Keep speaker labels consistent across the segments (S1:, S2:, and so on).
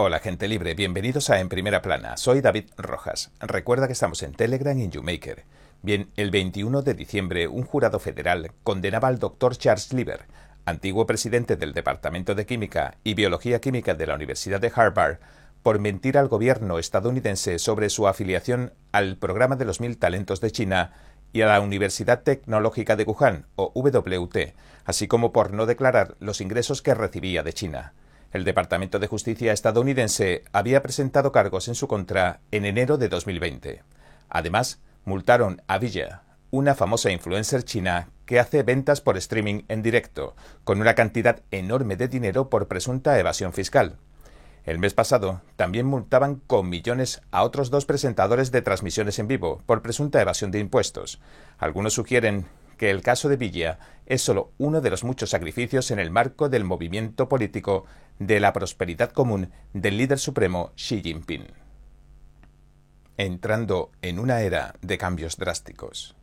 S1: Hola gente libre, bienvenidos a En Primera Plana. Soy David Rojas. Recuerda que estamos en Telegram y en YouMaker. Bien, el 21 de diciembre un jurado federal condenaba al doctor Charles Lieber, antiguo presidente del Departamento de Química y Biología Química de la Universidad de Harvard, por mentir al gobierno estadounidense sobre su afiliación al programa de los mil talentos de China y a la Universidad Tecnológica de Wuhan, o WT, así como por no declarar los ingresos que recibía de China. El Departamento de Justicia estadounidense había presentado cargos en su contra en enero de 2020. Además, multaron a Villa, una famosa influencer china que hace ventas por streaming en directo, con una cantidad enorme de dinero por presunta evasión fiscal. El mes pasado también multaban con millones a otros dos presentadores de transmisiones en vivo por presunta evasión de impuestos. Algunos sugieren que el caso de Villa es solo uno de los muchos sacrificios en el marco del movimiento político de la prosperidad común del líder supremo Xi Jinping. Entrando en una era de cambios drásticos.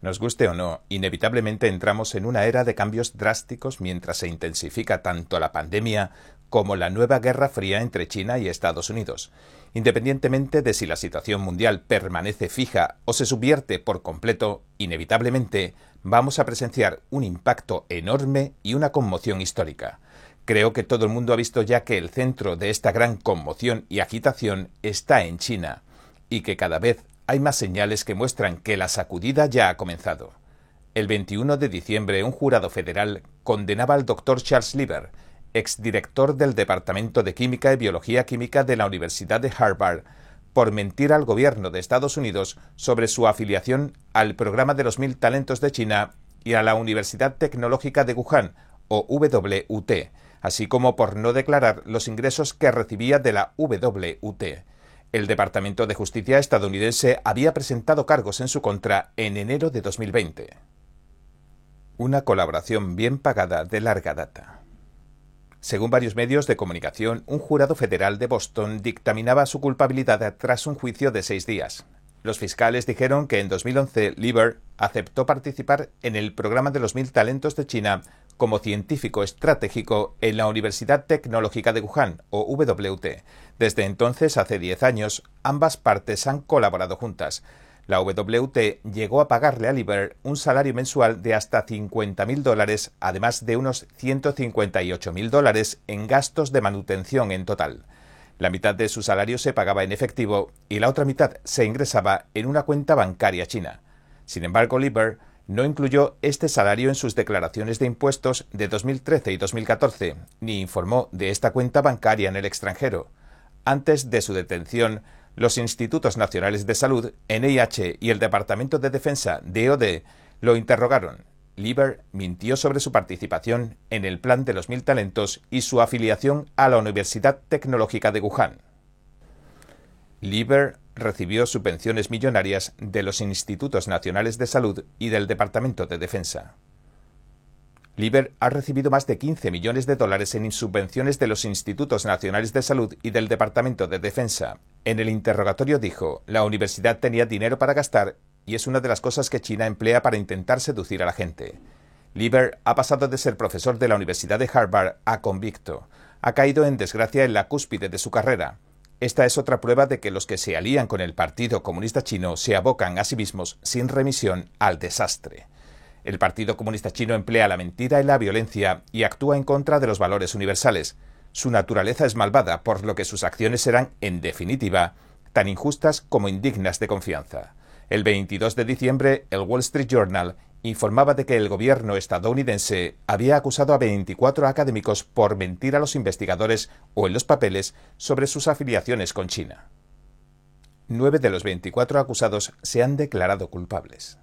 S1: Nos guste o no, inevitablemente entramos en una era de cambios drásticos mientras se intensifica tanto la pandemia como la nueva guerra fría entre China y Estados Unidos. Independientemente de si la situación mundial permanece fija o se subvierte por completo, inevitablemente vamos a presenciar un impacto enorme y una conmoción histórica. Creo que todo el mundo ha visto ya que el centro de esta gran conmoción y agitación está en China, y que cada vez hay más señales que muestran que la sacudida ya ha comenzado. El 21 de diciembre un jurado federal condenaba al doctor Charles Lieber, exdirector del Departamento de Química y Biología Química de la Universidad de Harvard, por mentir al gobierno de Estados Unidos sobre su afiliación al programa de los mil talentos de China y a la Universidad Tecnológica de Wuhan, o WUT, así como por no declarar los ingresos que recibía de la WUT. El Departamento de Justicia estadounidense había presentado cargos en su contra en enero de 2020. Una colaboración bien pagada de larga data. Según varios medios de comunicación, un jurado federal de Boston dictaminaba su culpabilidad tras un juicio de seis días. Los fiscales dijeron que en 2011 Lieber aceptó participar en el programa de los mil talentos de China como científico estratégico en la Universidad Tecnológica de Wuhan, o WT. Desde entonces, hace diez años, ambas partes han colaborado juntas. La WT llegó a pagarle a Lieber un salario mensual de hasta 50.000 dólares, además de unos 158.000 dólares en gastos de manutención en total. La mitad de su salario se pagaba en efectivo y la otra mitad se ingresaba en una cuenta bancaria china. Sin embargo, Lieber no incluyó este salario en sus declaraciones de impuestos de 2013 y 2014, ni informó de esta cuenta bancaria en el extranjero. Antes de su detención, los Institutos Nacionales de Salud, NIH y el Departamento de Defensa, DOD, lo interrogaron. Lieber mintió sobre su participación en el Plan de los Mil Talentos y su afiliación a la Universidad Tecnológica de Wuhan. Lieber recibió subvenciones millonarias de los Institutos Nacionales de Salud y del Departamento de Defensa. Lieber ha recibido más de 15 millones de dólares en subvenciones de los Institutos Nacionales de Salud y del Departamento de Defensa. En el interrogatorio dijo, la universidad tenía dinero para gastar y es una de las cosas que China emplea para intentar seducir a la gente. Lieber ha pasado de ser profesor de la Universidad de Harvard a convicto. Ha caído en desgracia en la cúspide de su carrera. Esta es otra prueba de que los que se alían con el Partido Comunista Chino se abocan a sí mismos sin remisión al desastre. El Partido Comunista Chino emplea la mentira y la violencia y actúa en contra de los valores universales. Su naturaleza es malvada, por lo que sus acciones serán, en definitiva, tan injustas como indignas de confianza. El 22 de diciembre, el Wall Street Journal informaba de que el gobierno estadounidense había acusado a 24 académicos por mentir a los investigadores o en los papeles sobre sus afiliaciones con China. Nueve de los 24 acusados se han declarado culpables.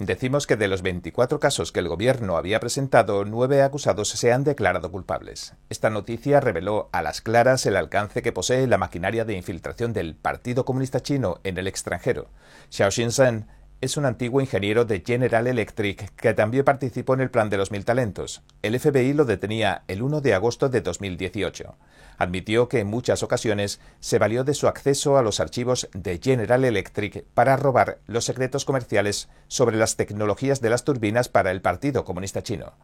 S1: Decimos que de los 24 casos que el gobierno había presentado, nueve acusados se han declarado culpables. Esta noticia reveló a las claras el alcance que posee la maquinaria de infiltración del Partido Comunista Chino en el extranjero. Xiao Xinzhen es un antiguo ingeniero de General Electric que también participó en el plan de los mil talentos. El FBI lo detenía el 1 de agosto de 2018. Admitió que en muchas ocasiones se valió de su acceso a los archivos de General Electric para robar los secretos comerciales sobre las tecnologías de las turbinas para el Partido Comunista Chino.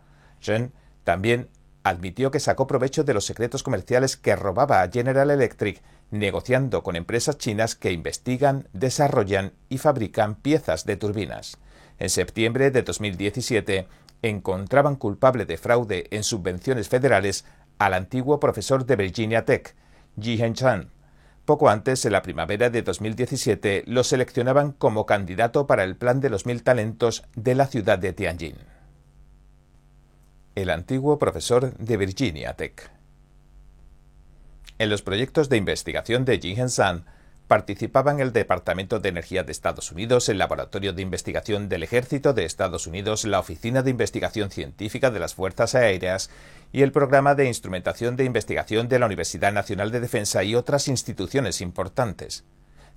S1: Zhen también admitió que sacó provecho de los secretos comerciales que robaba a General Electric negociando con empresas chinas que investigan, desarrollan y fabrican piezas de turbinas. En septiembre de 2017 encontraban culpable de fraude en subvenciones federales al antiguo profesor de Virginia Tech, Ji Chan. Poco antes, en la primavera de 2017, lo seleccionaban como candidato para el plan de los mil talentos de la ciudad de Tianjin. El antiguo profesor de Virginia Tech. En los proyectos de investigación de Ji San participaban el Departamento de Energía de Estados Unidos, el Laboratorio de Investigación del Ejército de Estados Unidos, la Oficina de Investigación Científica de las Fuerzas Aéreas y el Programa de Instrumentación de Investigación de la Universidad Nacional de Defensa y otras instituciones importantes.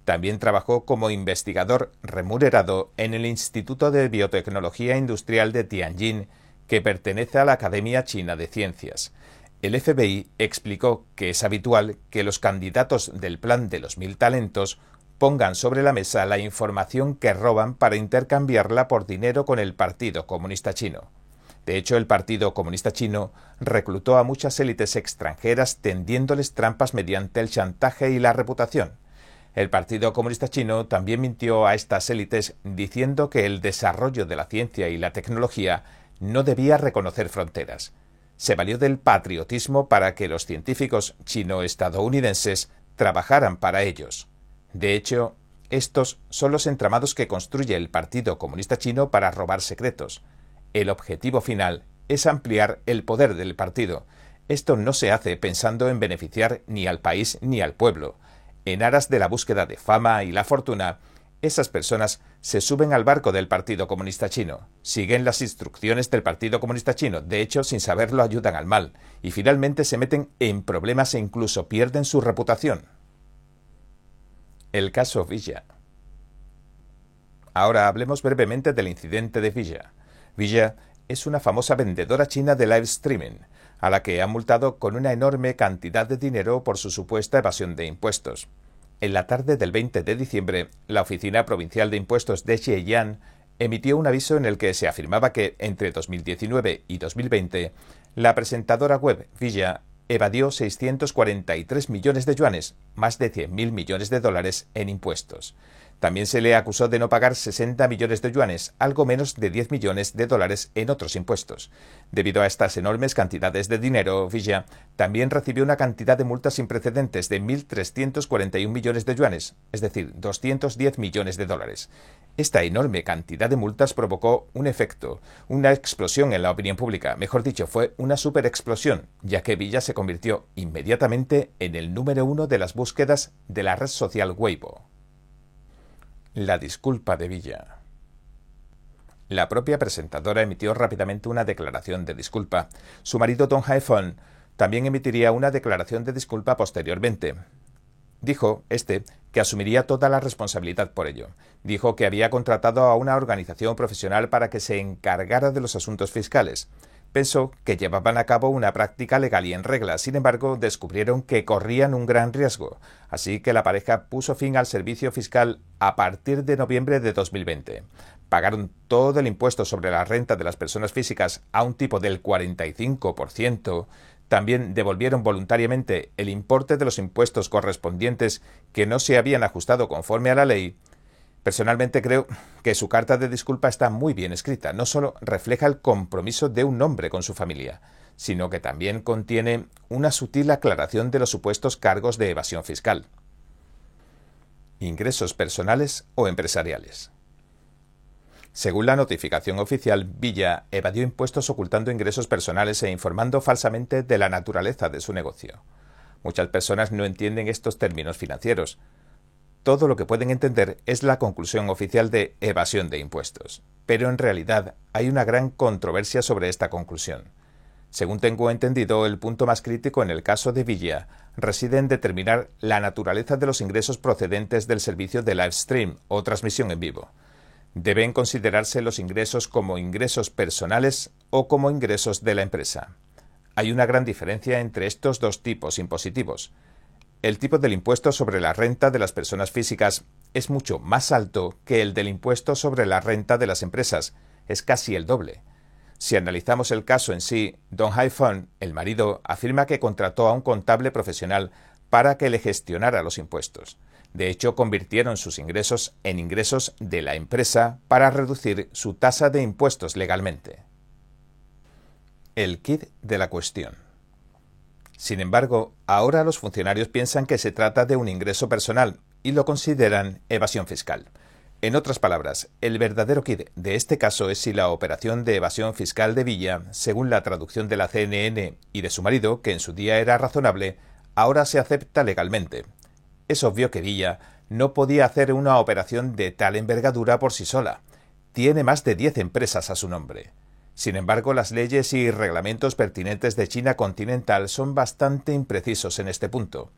S1: También trabajó como investigador remunerado en el Instituto de Biotecnología Industrial de Tianjin, que pertenece a la Academia China de Ciencias. El FBI explicó que es habitual que los candidatos del plan de los mil talentos pongan sobre la mesa la información que roban para intercambiarla por dinero con el Partido Comunista Chino. De hecho, el Partido Comunista Chino reclutó a muchas élites extranjeras tendiéndoles trampas mediante el chantaje y la reputación. El Partido Comunista Chino también mintió a estas élites diciendo que el desarrollo de la ciencia y la tecnología no debía reconocer fronteras se valió del patriotismo para que los científicos chino-estadounidenses trabajaran para ellos. De hecho, estos son los entramados que construye el Partido Comunista Chino para robar secretos. El objetivo final es ampliar el poder del partido. Esto no se hace pensando en beneficiar ni al país ni al pueblo. En aras de la búsqueda de fama y la fortuna, esas personas se suben al barco del Partido Comunista Chino, siguen las instrucciones del Partido Comunista Chino, de hecho sin saberlo ayudan al mal, y finalmente se meten en problemas e incluso pierden su reputación. El caso Villa. Ahora hablemos brevemente del incidente de Villa. Villa es una famosa vendedora china de live streaming, a la que ha multado con una enorme cantidad de dinero por su supuesta evasión de impuestos. En la tarde del 20 de diciembre, la Oficina Provincial de Impuestos de Xieyan emitió un aviso en el que se afirmaba que entre 2019 y 2020 la presentadora web Villa evadió 643 millones de yuanes, más de 100.000 millones de dólares en impuestos. También se le acusó de no pagar 60 millones de yuanes, algo menos de 10 millones de dólares en otros impuestos. Debido a estas enormes cantidades de dinero, Villa también recibió una cantidad de multas sin precedentes de 1.341 millones de yuanes, es decir, 210 millones de dólares. Esta enorme cantidad de multas provocó un efecto, una explosión en la opinión pública, mejor dicho, fue una superexplosión, ya que Villa se convirtió inmediatamente en el número uno de las búsquedas de la red social Weibo. La disculpa de Villa. La propia presentadora emitió rápidamente una declaración de disculpa. Su marido Don Haefon también emitiría una declaración de disculpa posteriormente. Dijo, este, que asumiría toda la responsabilidad por ello. Dijo que había contratado a una organización profesional para que se encargara de los asuntos fiscales pensó que llevaban a cabo una práctica legal y en regla. Sin embargo, descubrieron que corrían un gran riesgo, así que la pareja puso fin al servicio fiscal a partir de noviembre de 2020. Pagaron todo el impuesto sobre la renta de las personas físicas a un tipo del 45%. También devolvieron voluntariamente el importe de los impuestos correspondientes que no se habían ajustado conforme a la ley Personalmente creo que su carta de disculpa está muy bien escrita. No solo refleja el compromiso de un hombre con su familia, sino que también contiene una sutil aclaración de los supuestos cargos de evasión fiscal. Ingresos personales o empresariales. Según la notificación oficial, Villa evadió impuestos ocultando ingresos personales e informando falsamente de la naturaleza de su negocio. Muchas personas no entienden estos términos financieros, todo lo que pueden entender es la conclusión oficial de evasión de impuestos. Pero en realidad hay una gran controversia sobre esta conclusión. Según tengo entendido, el punto más crítico en el caso de Villa reside en determinar la naturaleza de los ingresos procedentes del servicio de live stream o transmisión en vivo. Deben considerarse los ingresos como ingresos personales o como ingresos de la empresa. Hay una gran diferencia entre estos dos tipos impositivos. El tipo del impuesto sobre la renta de las personas físicas es mucho más alto que el del impuesto sobre la renta de las empresas, es casi el doble. Si analizamos el caso en sí, Don Haifeng, el marido, afirma que contrató a un contable profesional para que le gestionara los impuestos. De hecho, convirtieron sus ingresos en ingresos de la empresa para reducir su tasa de impuestos legalmente. El kit de la cuestión. Sin embargo, ahora los funcionarios piensan que se trata de un ingreso personal y lo consideran evasión fiscal. En otras palabras, el verdadero quid de este caso es si la operación de evasión fiscal de Villa, según la traducción de la CNN y de su marido, que en su día era razonable, ahora se acepta legalmente. Es obvio que Villa no podía hacer una operación de tal envergadura por sí sola. Tiene más de diez empresas a su nombre. Sin embargo, las leyes y reglamentos pertinentes de China continental son bastante imprecisos en este punto.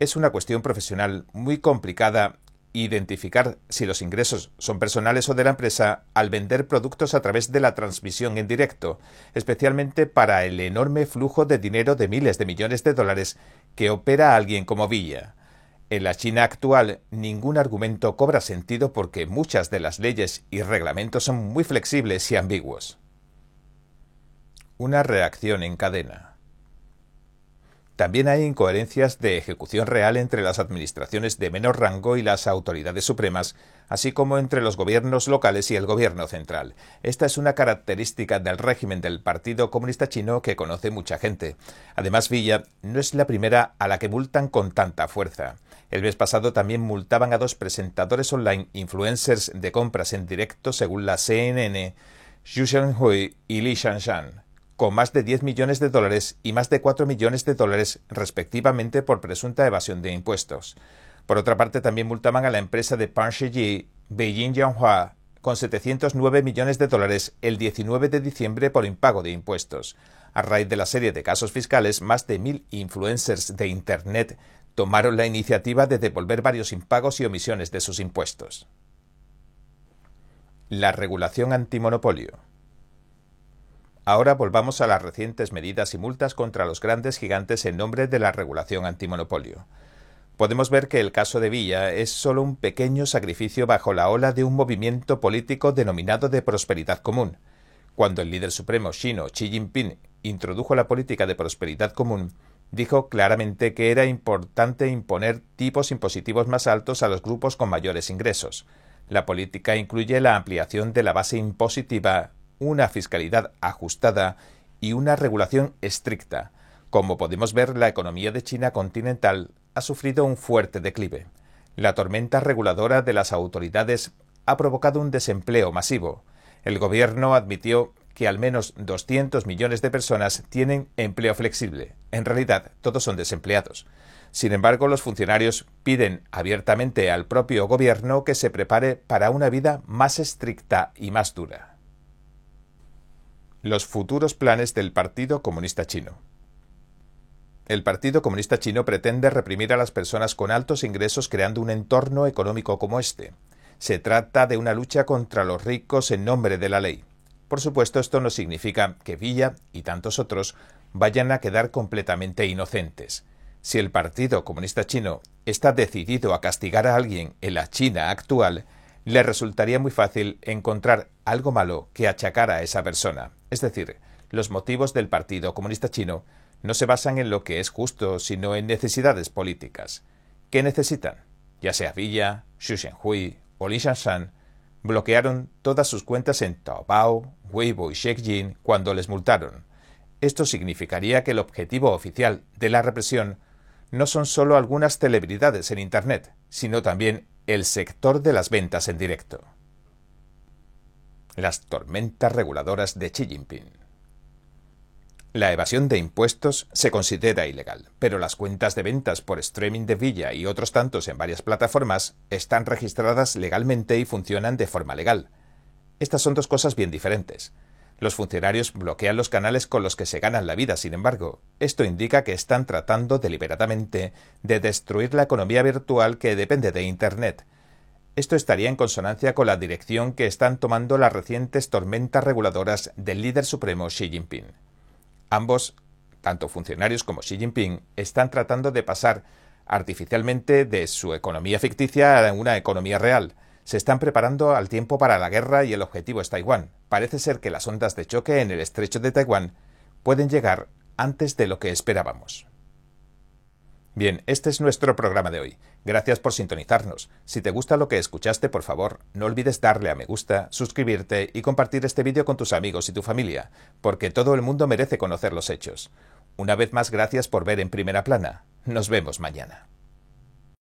S1: Es una cuestión profesional muy complicada identificar si los ingresos son personales o de la empresa al vender productos a través de la transmisión en directo, especialmente para el enorme flujo de dinero de miles de millones de dólares que opera alguien como Villa. En la China actual ningún argumento cobra sentido porque muchas de las leyes y reglamentos son muy flexibles y ambiguos. Una reacción en cadena. También hay incoherencias de ejecución real entre las administraciones de menor rango y las autoridades supremas, así como entre los gobiernos locales y el gobierno central. Esta es una característica del régimen del Partido Comunista Chino que conoce mucha gente. Además, Villa no es la primera a la que multan con tanta fuerza. El mes pasado también multaban a dos presentadores online influencers de compras en directo según la CNN, Xu Shenhui y Li Shanshan con más de 10 millones de dólares y más de 4 millones de dólares respectivamente por presunta evasión de impuestos. Por otra parte, también multaban a la empresa de Pan Shiji, Beijing Yanhua, con 709 millones de dólares el 19 de diciembre por impago de impuestos. A raíz de la serie de casos fiscales, más de mil influencers de Internet tomaron la iniciativa de devolver varios impagos y omisiones de sus impuestos. La regulación antimonopolio. Ahora volvamos a las recientes medidas y multas contra los grandes gigantes en nombre de la regulación antimonopolio. Podemos ver que el caso de Villa es solo un pequeño sacrificio bajo la ola de un movimiento político denominado de prosperidad común. Cuando el líder supremo chino Xi Jinping introdujo la política de prosperidad común, dijo claramente que era importante imponer tipos impositivos más altos a los grupos con mayores ingresos. La política incluye la ampliación de la base impositiva una fiscalidad ajustada y una regulación estricta. Como podemos ver, la economía de China continental ha sufrido un fuerte declive. La tormenta reguladora de las autoridades ha provocado un desempleo masivo. El gobierno admitió que al menos 200 millones de personas tienen empleo flexible. En realidad, todos son desempleados. Sin embargo, los funcionarios piden abiertamente al propio gobierno que se prepare para una vida más estricta y más dura los futuros planes del Partido Comunista Chino. El Partido Comunista Chino pretende reprimir a las personas con altos ingresos creando un entorno económico como este. Se trata de una lucha contra los ricos en nombre de la ley. Por supuesto, esto no significa que Villa y tantos otros vayan a quedar completamente inocentes. Si el Partido Comunista Chino está decidido a castigar a alguien en la China actual, le resultaría muy fácil encontrar algo malo que achacar a esa persona. Es decir, los motivos del Partido Comunista Chino no se basan en lo que es justo, sino en necesidades políticas. ¿Qué necesitan? Ya sea Villa, Xu Shenhui o Li Shanshan, bloquearon todas sus cuentas en Taobao, Weibo y Shekjin cuando les multaron. Esto significaría que el objetivo oficial de la represión no son solo algunas celebridades en Internet, sino también el sector de las ventas en directo las tormentas reguladoras de Xi Jinping. La evasión de impuestos se considera ilegal, pero las cuentas de ventas por streaming de Villa y otros tantos en varias plataformas están registradas legalmente y funcionan de forma legal. Estas son dos cosas bien diferentes. Los funcionarios bloquean los canales con los que se ganan la vida, sin embargo, esto indica que están tratando deliberadamente de destruir la economía virtual que depende de Internet, esto estaría en consonancia con la dirección que están tomando las recientes tormentas reguladoras del líder supremo Xi Jinping. Ambos, tanto funcionarios como Xi Jinping, están tratando de pasar artificialmente de su economía ficticia a una economía real. Se están preparando al tiempo para la guerra y el objetivo es Taiwán. Parece ser que las ondas de choque en el estrecho de Taiwán pueden llegar antes de lo que esperábamos. Bien, este es nuestro programa de hoy. Gracias por sintonizarnos. Si te gusta lo que escuchaste, por favor, no olvides darle a me gusta, suscribirte y compartir este vídeo con tus amigos y tu familia, porque todo el mundo merece conocer los hechos. Una vez más, gracias por ver en primera plana. Nos vemos mañana.